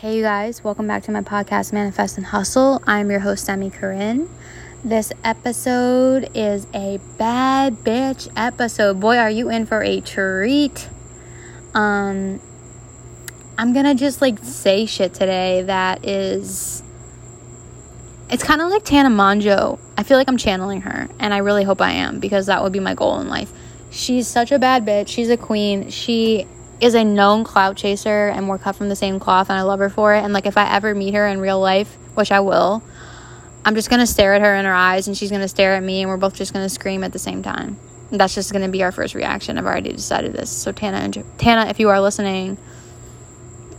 Hey, you guys, welcome back to my podcast, Manifest and Hustle. I'm your host, Emmy Corinne. This episode is a bad bitch episode. Boy, are you in for a treat. Um, I'm gonna just like say shit today that is. It's kind of like Tana Mongeau. I feel like I'm channeling her, and I really hope I am because that would be my goal in life. She's such a bad bitch. She's a queen. She is a known clout chaser and we're cut from the same cloth and I love her for it. And like if I ever meet her in real life, which I will, I'm just gonna stare at her in her eyes and she's gonna stare at me and we're both just gonna scream at the same time. And that's just gonna be our first reaction. I've already decided this. So Tana and Tana, if you are listening,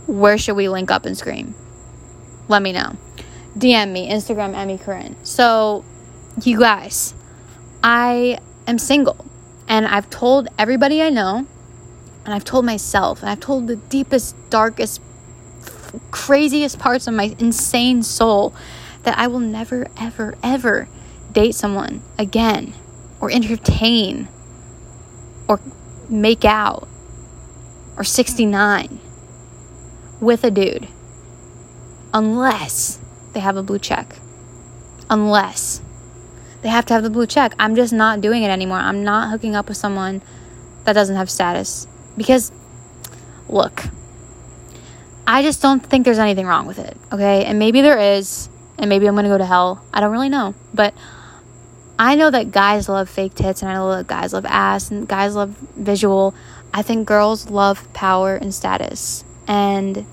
where should we link up and scream? Let me know. DM me, Instagram Emmy Corinne. So you guys, I am single and I've told everybody I know and I've told myself, and I've told the deepest, darkest, f- craziest parts of my insane soul that I will never, ever, ever date someone again, or entertain, or make out, or 69 with a dude unless they have a blue check. Unless they have to have the blue check. I'm just not doing it anymore. I'm not hooking up with someone that doesn't have status. Because, look, I just don't think there's anything wrong with it, okay? And maybe there is, and maybe I'm gonna go to hell. I don't really know. But I know that guys love fake tits, and I know that guys love ass, and guys love visual. I think girls love power and status. And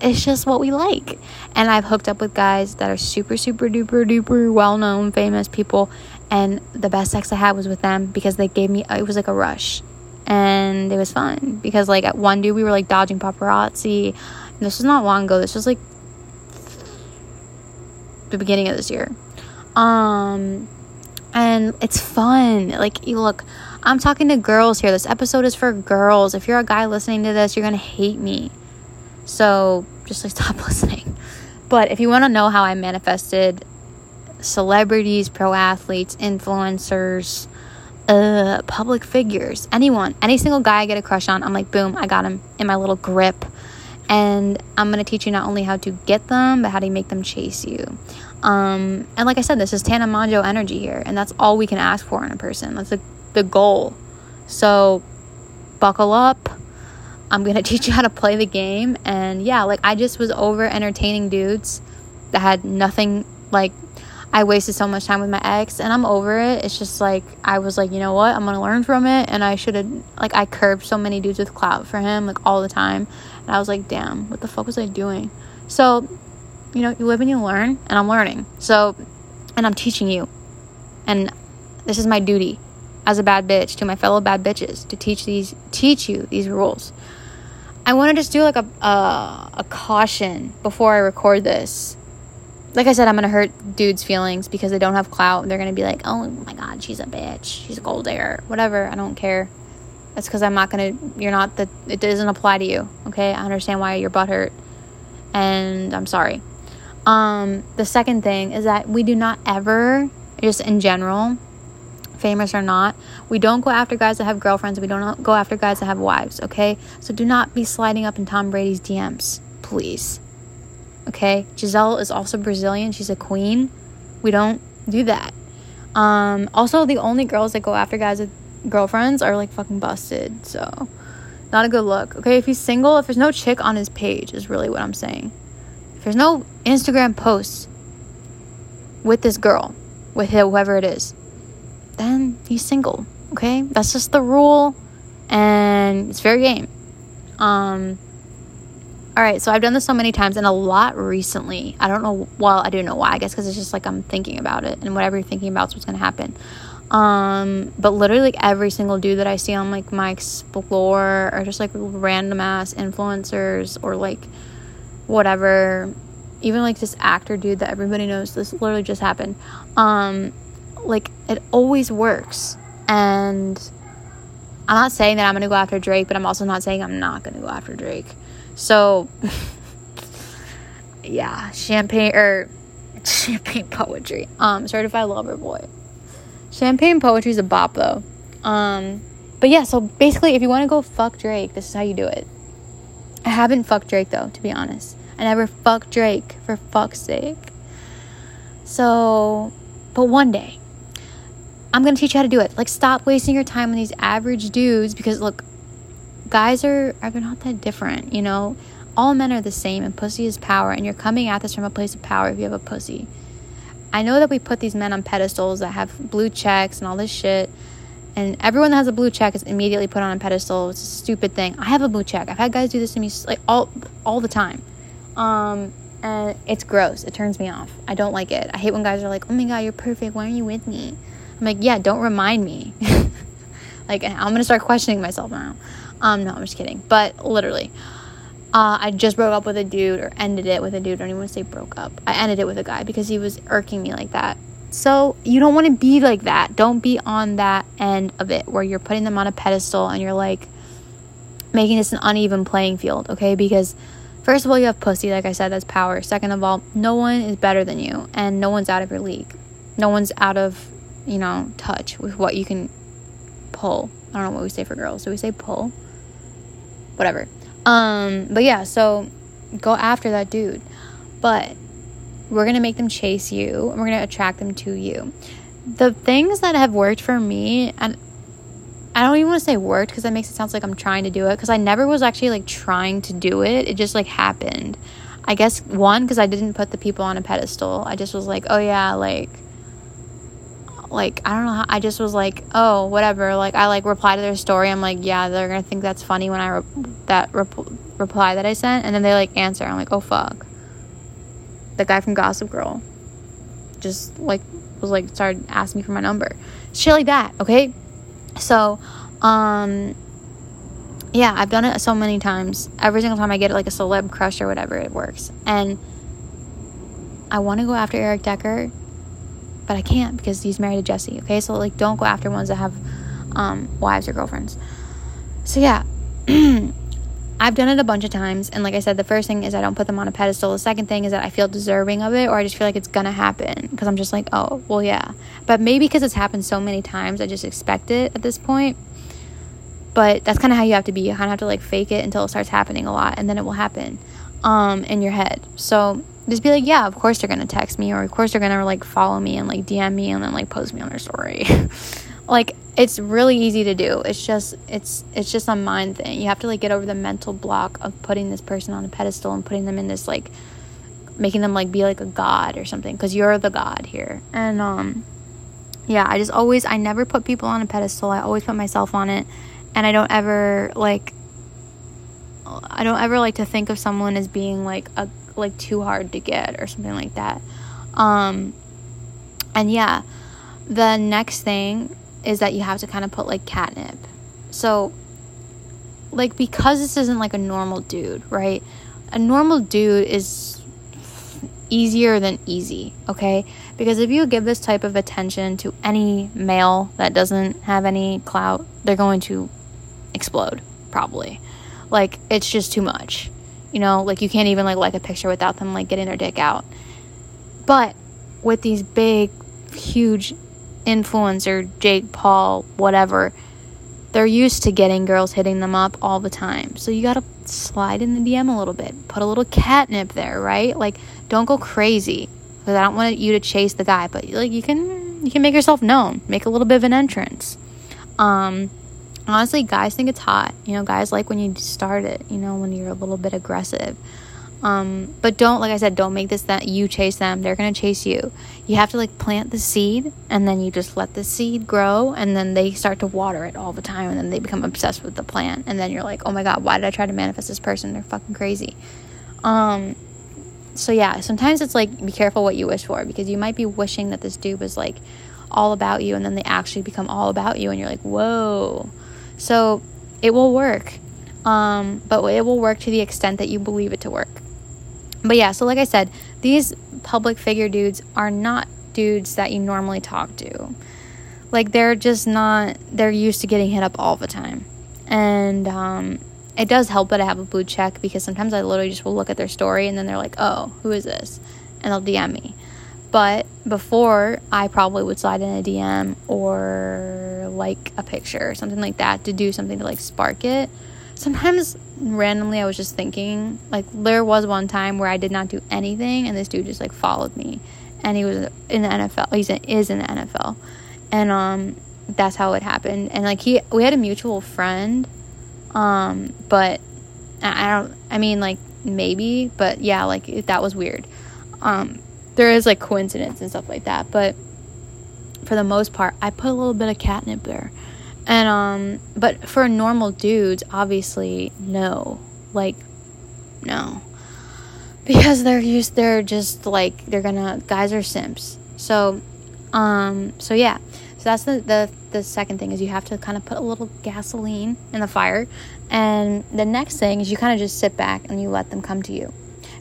it's just what we like. And I've hooked up with guys that are super, super duper duper well known, famous people. And the best sex I had was with them because they gave me, it was like a rush and it was fun because like at one dude we were like dodging paparazzi. And this was not long ago. This was like the beginning of this year. Um and it's fun. Like you look i'm talking to girls here. This episode is for girls. If you're a guy listening to this you're gonna hate me. So just like stop listening. But if you want to know how i manifested celebrities pro athletes influencers uh, public figures, anyone, any single guy I get a crush on, I'm like, boom, I got him in my little grip. And I'm going to teach you not only how to get them, but how to make them chase you. Um, and like I said, this is Tana Mongeau energy here. And that's all we can ask for in a person. That's the, the goal. So buckle up. I'm going to teach you how to play the game. And yeah, like I just was over entertaining dudes that had nothing like I wasted so much time with my ex and I'm over it. It's just like I was like, you know what? I'm going to learn from it and I should have like I curved so many dudes with clout for him like all the time. And I was like, "Damn, what the fuck was I doing?" So, you know, you live and you learn and I'm learning. So, and I'm teaching you. And this is my duty as a bad bitch to my fellow bad bitches to teach these teach you these rules. I want to just do like a uh, a caution before I record this like I said, I'm gonna hurt dudes' feelings because they don't have clout. They're gonna be like, "Oh my god, she's a bitch. She's a gold digger. Whatever. I don't care." That's because I'm not gonna. You're not the. It doesn't apply to you. Okay, I understand why your butt hurt, and I'm sorry. Um, the second thing is that we do not ever, just in general, famous or not, we don't go after guys that have girlfriends. We don't go after guys that have wives. Okay, so do not be sliding up in Tom Brady's DMs, please. Okay, Gisele is also Brazilian. She's a queen. We don't do that. Um, also, the only girls that go after guys with girlfriends are like fucking busted. So, not a good look. Okay, if he's single, if there's no chick on his page, is really what I'm saying. If there's no Instagram posts with this girl, with whoever it is, then he's single. Okay, that's just the rule, and it's fair game. Um, all right, so I've done this so many times and a lot recently. I don't know. Well, I do know why. I guess because it's just like I'm thinking about it, and whatever you're thinking about is what's gonna happen. Um, but literally, like every single dude that I see on like my explore or just like random ass influencers or like whatever, even like this actor dude that everybody knows. This literally just happened. Um, like it always works, and I'm not saying that I'm gonna go after Drake, but I'm also not saying I'm not gonna go after Drake. So, yeah, champagne or champagne poetry. Um, certified lover boy. Champagne poetry is a bop though. Um, but yeah, so basically, if you want to go fuck Drake, this is how you do it. I haven't fucked Drake though, to be honest. I never fucked Drake, for fuck's sake. So, but one day, I'm gonna teach you how to do it. Like, stop wasting your time on these average dudes because, look, guys are, are not that different, you know? All men are the same, and pussy is power, and you're coming at this from a place of power if you have a pussy. I know that we put these men on pedestals that have blue checks and all this shit, and everyone that has a blue check is immediately put on a pedestal. It's a stupid thing. I have a blue check. I've had guys do this to me like all all the time. Um, and it's gross. It turns me off. I don't like it. I hate when guys are like, "Oh my god, you're perfect. Why are you with me?" I'm like, "Yeah, don't remind me." like I'm gonna start questioning myself now. Um, no, I'm just kidding. But literally, uh, I just broke up with a dude or ended it with a dude. I don't even want to say broke up. I ended it with a guy because he was irking me like that. So you don't want to be like that. Don't be on that end of it where you're putting them on a pedestal and you're like making this an uneven playing field, okay? Because First of all, you have pussy, like I said, that's power. Second of all, no one is better than you, and no one's out of your league. No one's out of, you know, touch with what you can pull. I don't know what we say for girls. Do we say pull? Whatever. Um, but yeah, so go after that dude. But we're gonna make them chase you, and we're gonna attract them to you. The things that have worked for me, and I don't even want to say worked because that makes it sound like I'm trying to do it because I never was actually like trying to do it. It just like happened. I guess one because I didn't put the people on a pedestal. I just was like, oh yeah, like like I don't know how I just was like, oh, whatever. Like I like reply to their story. I'm like, yeah, they're to think that's funny when I re- that rep- reply that I sent and then they like answer. I'm like, "Oh fuck." The guy from Gossip Girl just like was like started asking me for my number. Shit like that, okay? So, um, yeah, I've done it so many times. Every single time I get like a celeb crush or whatever, it works. And I want to go after Eric Decker, but I can't because he's married to Jessie. Okay, so like, don't go after ones that have um, wives or girlfriends. So yeah. I've done it a bunch of times, and like I said, the first thing is I don't put them on a pedestal. The second thing is that I feel deserving of it, or I just feel like it's gonna happen because I'm just like, oh, well, yeah. But maybe because it's happened so many times, I just expect it at this point. But that's kind of how you have to be. You kind of have to like fake it until it starts happening a lot, and then it will happen um, in your head. So just be like, yeah, of course they're gonna text me, or of course they're gonna like follow me and like DM me and then like post me on their story. like it's really easy to do. It's just it's it's just a mind thing. You have to like get over the mental block of putting this person on a pedestal and putting them in this like making them like be like a god or something because you're the god here. And um yeah i just always i never put people on a pedestal. I always put myself on it. And i don't ever like i don't ever like to think of someone as being like a like too hard to get or something like that um and yeah the next thing is that you have to kind of put like catnip. So, like, because this isn't like a normal dude, right? A normal dude is easier than easy, okay? Because if you give this type of attention to any male that doesn't have any clout, they're going to explode, probably. Like, it's just too much. You know, like, you can't even like like a picture without them like getting their dick out. But with these big, huge influencer, Jake Paul, whatever, they're used to getting girls hitting them up all the time. So you got to slide in the DM a little bit. Put a little catnip there, right? Like don't go crazy because I don't want you to chase the guy, but like you can you can make yourself known. Make a little bit of an entrance. Um honestly, guys think it's hot. You know, guys like when you start it, you know, when you're a little bit aggressive. Um, but don't, like I said, don't make this that you chase them. They're going to chase you. You have to like plant the seed and then you just let the seed grow and then they start to water it all the time and then they become obsessed with the plant. And then you're like, oh my God, why did I try to manifest this person? They're fucking crazy. Um, so yeah, sometimes it's like be careful what you wish for because you might be wishing that this dude was like all about you and then they actually become all about you and you're like, whoa. So it will work. Um, but it will work to the extent that you believe it to work. But yeah, so like I said, these public figure dudes are not dudes that you normally talk to. Like they're just not they're used to getting hit up all the time. And um it does help that I have a blue check because sometimes I literally just will look at their story and then they're like, "Oh, who is this?" and they'll DM me. But before, I probably would slide in a DM or like a picture or something like that to do something to like spark it. sometimes randomly I was just thinking, like, there was one time where I did not do anything and this dude just like followed me. And he was in the NFL. He's in, is in the NFL. And um, that's how it happened. And like, he, we had a mutual friend. Um, but I don't, I mean, like, maybe, but yeah, like, that was weird. Um, there is like coincidence and stuff like that. But for the most part, I put a little bit of catnip there. And um but for normal dudes, obviously no. Like no. Because they're used they're just like they're gonna guys are simps. So um so yeah. So that's the the the second thing is you have to kind of put a little gasoline in the fire. And the next thing is you kind of just sit back and you let them come to you.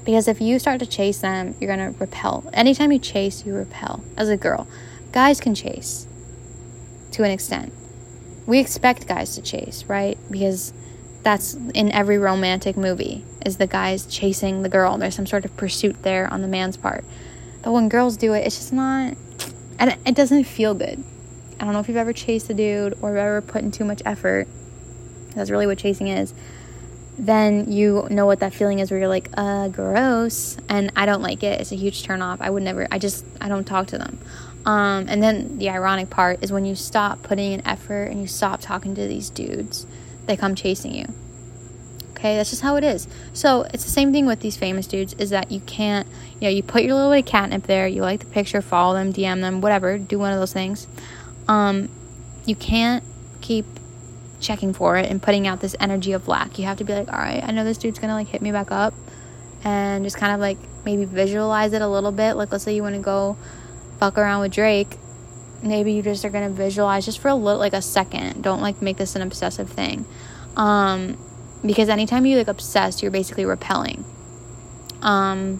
Because if you start to chase them, you're going to repel. Anytime you chase, you repel as a girl. Guys can chase to an extent we expect guys to chase, right? Because that's in every romantic movie is the guys chasing the girl. There's some sort of pursuit there on the man's part. But when girls do it, it's just not and it doesn't feel good. I don't know if you've ever chased a dude or ever put in too much effort. That's really what chasing is. Then you know what that feeling is where you're like, uh, gross. And I don't like it. It's a huge turn off. I would never, I just, I don't talk to them. Um, and then the ironic part is when you stop putting in effort and you stop talking to these dudes, they come chasing you. Okay, that's just how it is. So it's the same thing with these famous dudes is that you can't, you know, you put your little bit of catnip there, you like the picture, follow them, DM them, whatever, do one of those things. Um, you can't keep checking for it and putting out this energy of lack. You have to be like, all right, I know this dude's gonna like hit me back up, and just kind of like maybe visualize it a little bit. Like, let's say you want to go fuck around with Drake, maybe you just are gonna visualize just for a little, like a second. Don't like make this an obsessive thing, um, because anytime you like obsess, you're basically repelling. Um,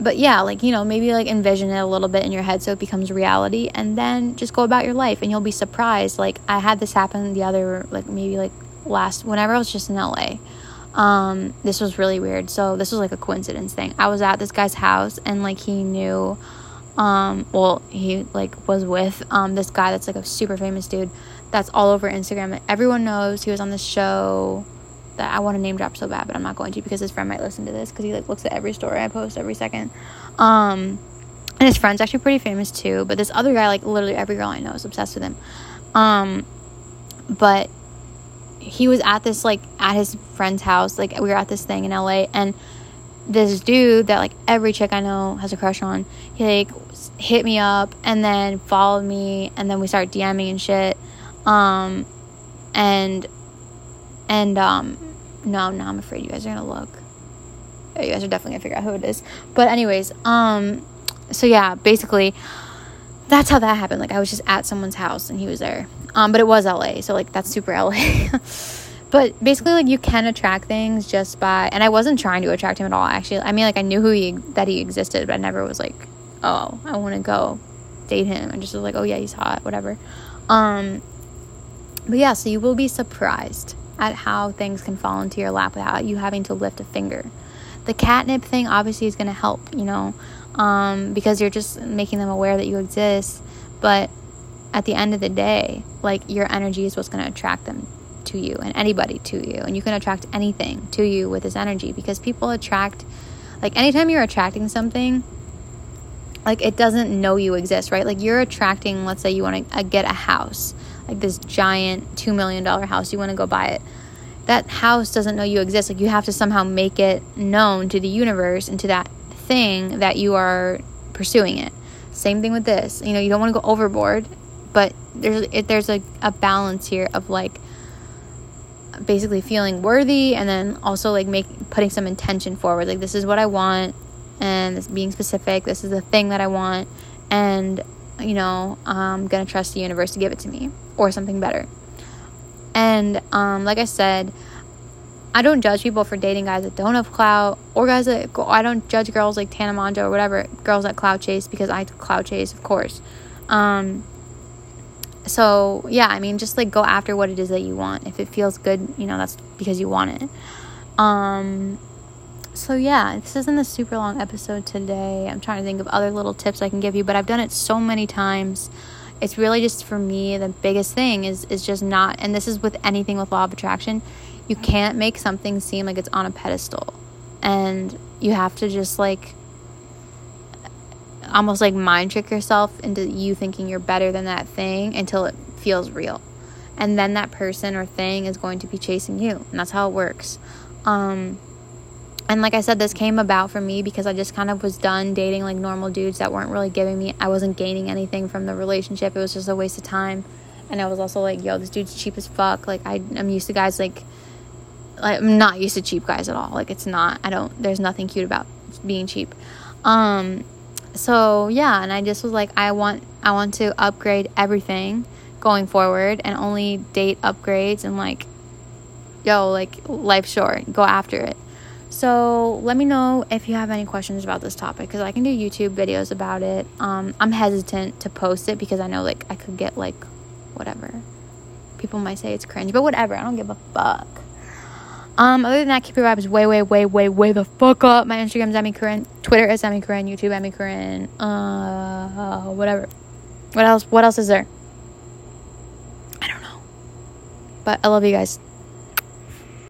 but yeah, like you know, maybe like envision it a little bit in your head so it becomes reality, and then just go about your life, and you'll be surprised. Like I had this happen the other, like maybe like last whenever I was just in LA. Um, this was really weird. So this was like a coincidence thing. I was at this guy's house, and like he knew um well he like was with um this guy that's like a super famous dude that's all over instagram everyone knows he was on this show that i want to name drop so bad but i'm not going to because his friend might listen to this because he like looks at every story i post every second um and his friend's actually pretty famous too but this other guy like literally every girl i know is obsessed with him um but he was at this like at his friend's house like we were at this thing in la and this dude that like every chick I know has a crush on. He like hit me up and then followed me and then we started DMing and shit. Um and and um no, no, I'm afraid you guys are gonna look. You guys are definitely gonna figure out who it is. But anyways, um so yeah, basically that's how that happened. Like I was just at someone's house and he was there. Um but it was LA, so like that's super LA. but basically like you can attract things just by and i wasn't trying to attract him at all actually i mean like i knew who he that he existed but i never was like oh i want to go date him and just was like oh yeah he's hot whatever um but yeah so you will be surprised at how things can fall into your lap without you having to lift a finger the catnip thing obviously is going to help you know um, because you're just making them aware that you exist but at the end of the day like your energy is what's going to attract them to you and anybody to you. And you can attract anything to you with this energy because people attract, like, anytime you're attracting something, like, it doesn't know you exist, right? Like, you're attracting, let's say you want to uh, get a house, like this giant $2 million house, you want to go buy it. That house doesn't know you exist. Like, you have to somehow make it known to the universe and to that thing that you are pursuing it. Same thing with this. You know, you don't want to go overboard, but there's it, there's a, a balance here of like basically feeling worthy and then also like make putting some intention forward like this is what i want and being specific this is the thing that i want and you know i'm gonna trust the universe to give it to me or something better. And um, like i said i don't judge people for dating guys that don't have clout or guys that go i don't judge girls like tana mongeau or whatever girls that clout chase because i clout chase of course. Um, so yeah i mean just like go after what it is that you want. If it feels good you know that's because you want it. Um so yeah this isn't a super long episode today i'm trying to think of other little tips i can give you but i've done it so many times it's really just for me the biggest thing is is just not and this is with anything with law of attraction You can't make something seem like it's on a pedestal. And you have to just like almost like mind trick yourself into you thinking you're better than that thing until it feels real. And then that person or thing is going to be chasing you. And that's how it works. Um, and like I said, this came about for me because I just kind of was done dating like normal dudes that weren't really giving me, I wasn't gaining anything from the relationship. It was just a waste of time. And I was also like, yo, this dude's cheap as fuck. Like, I, I'm used to guys like, like, I'm not used to cheap guys at all. Like, it's not, I don't, there's nothing cute about being cheap. Um, so yeah, and I just was like, I want, I want to upgrade everything going forward and only date upgrades and like, yo, like, life's short, go after it. So let me know if you have any questions about this topic because I can do YouTube videos about it. Um, I'm hesitant to post it because I know like I could get like whatever. People might say it's cringe, but whatever. I don't give a fuck. Um, other than that, keep your vibes way, way, way, way, way the fuck up. My Instagram's Emmy Corinne, Twitter is Emmy Corinne, YouTube Emmy Corinne, uh, whatever. What else? What else is there? I don't know. But I love you guys.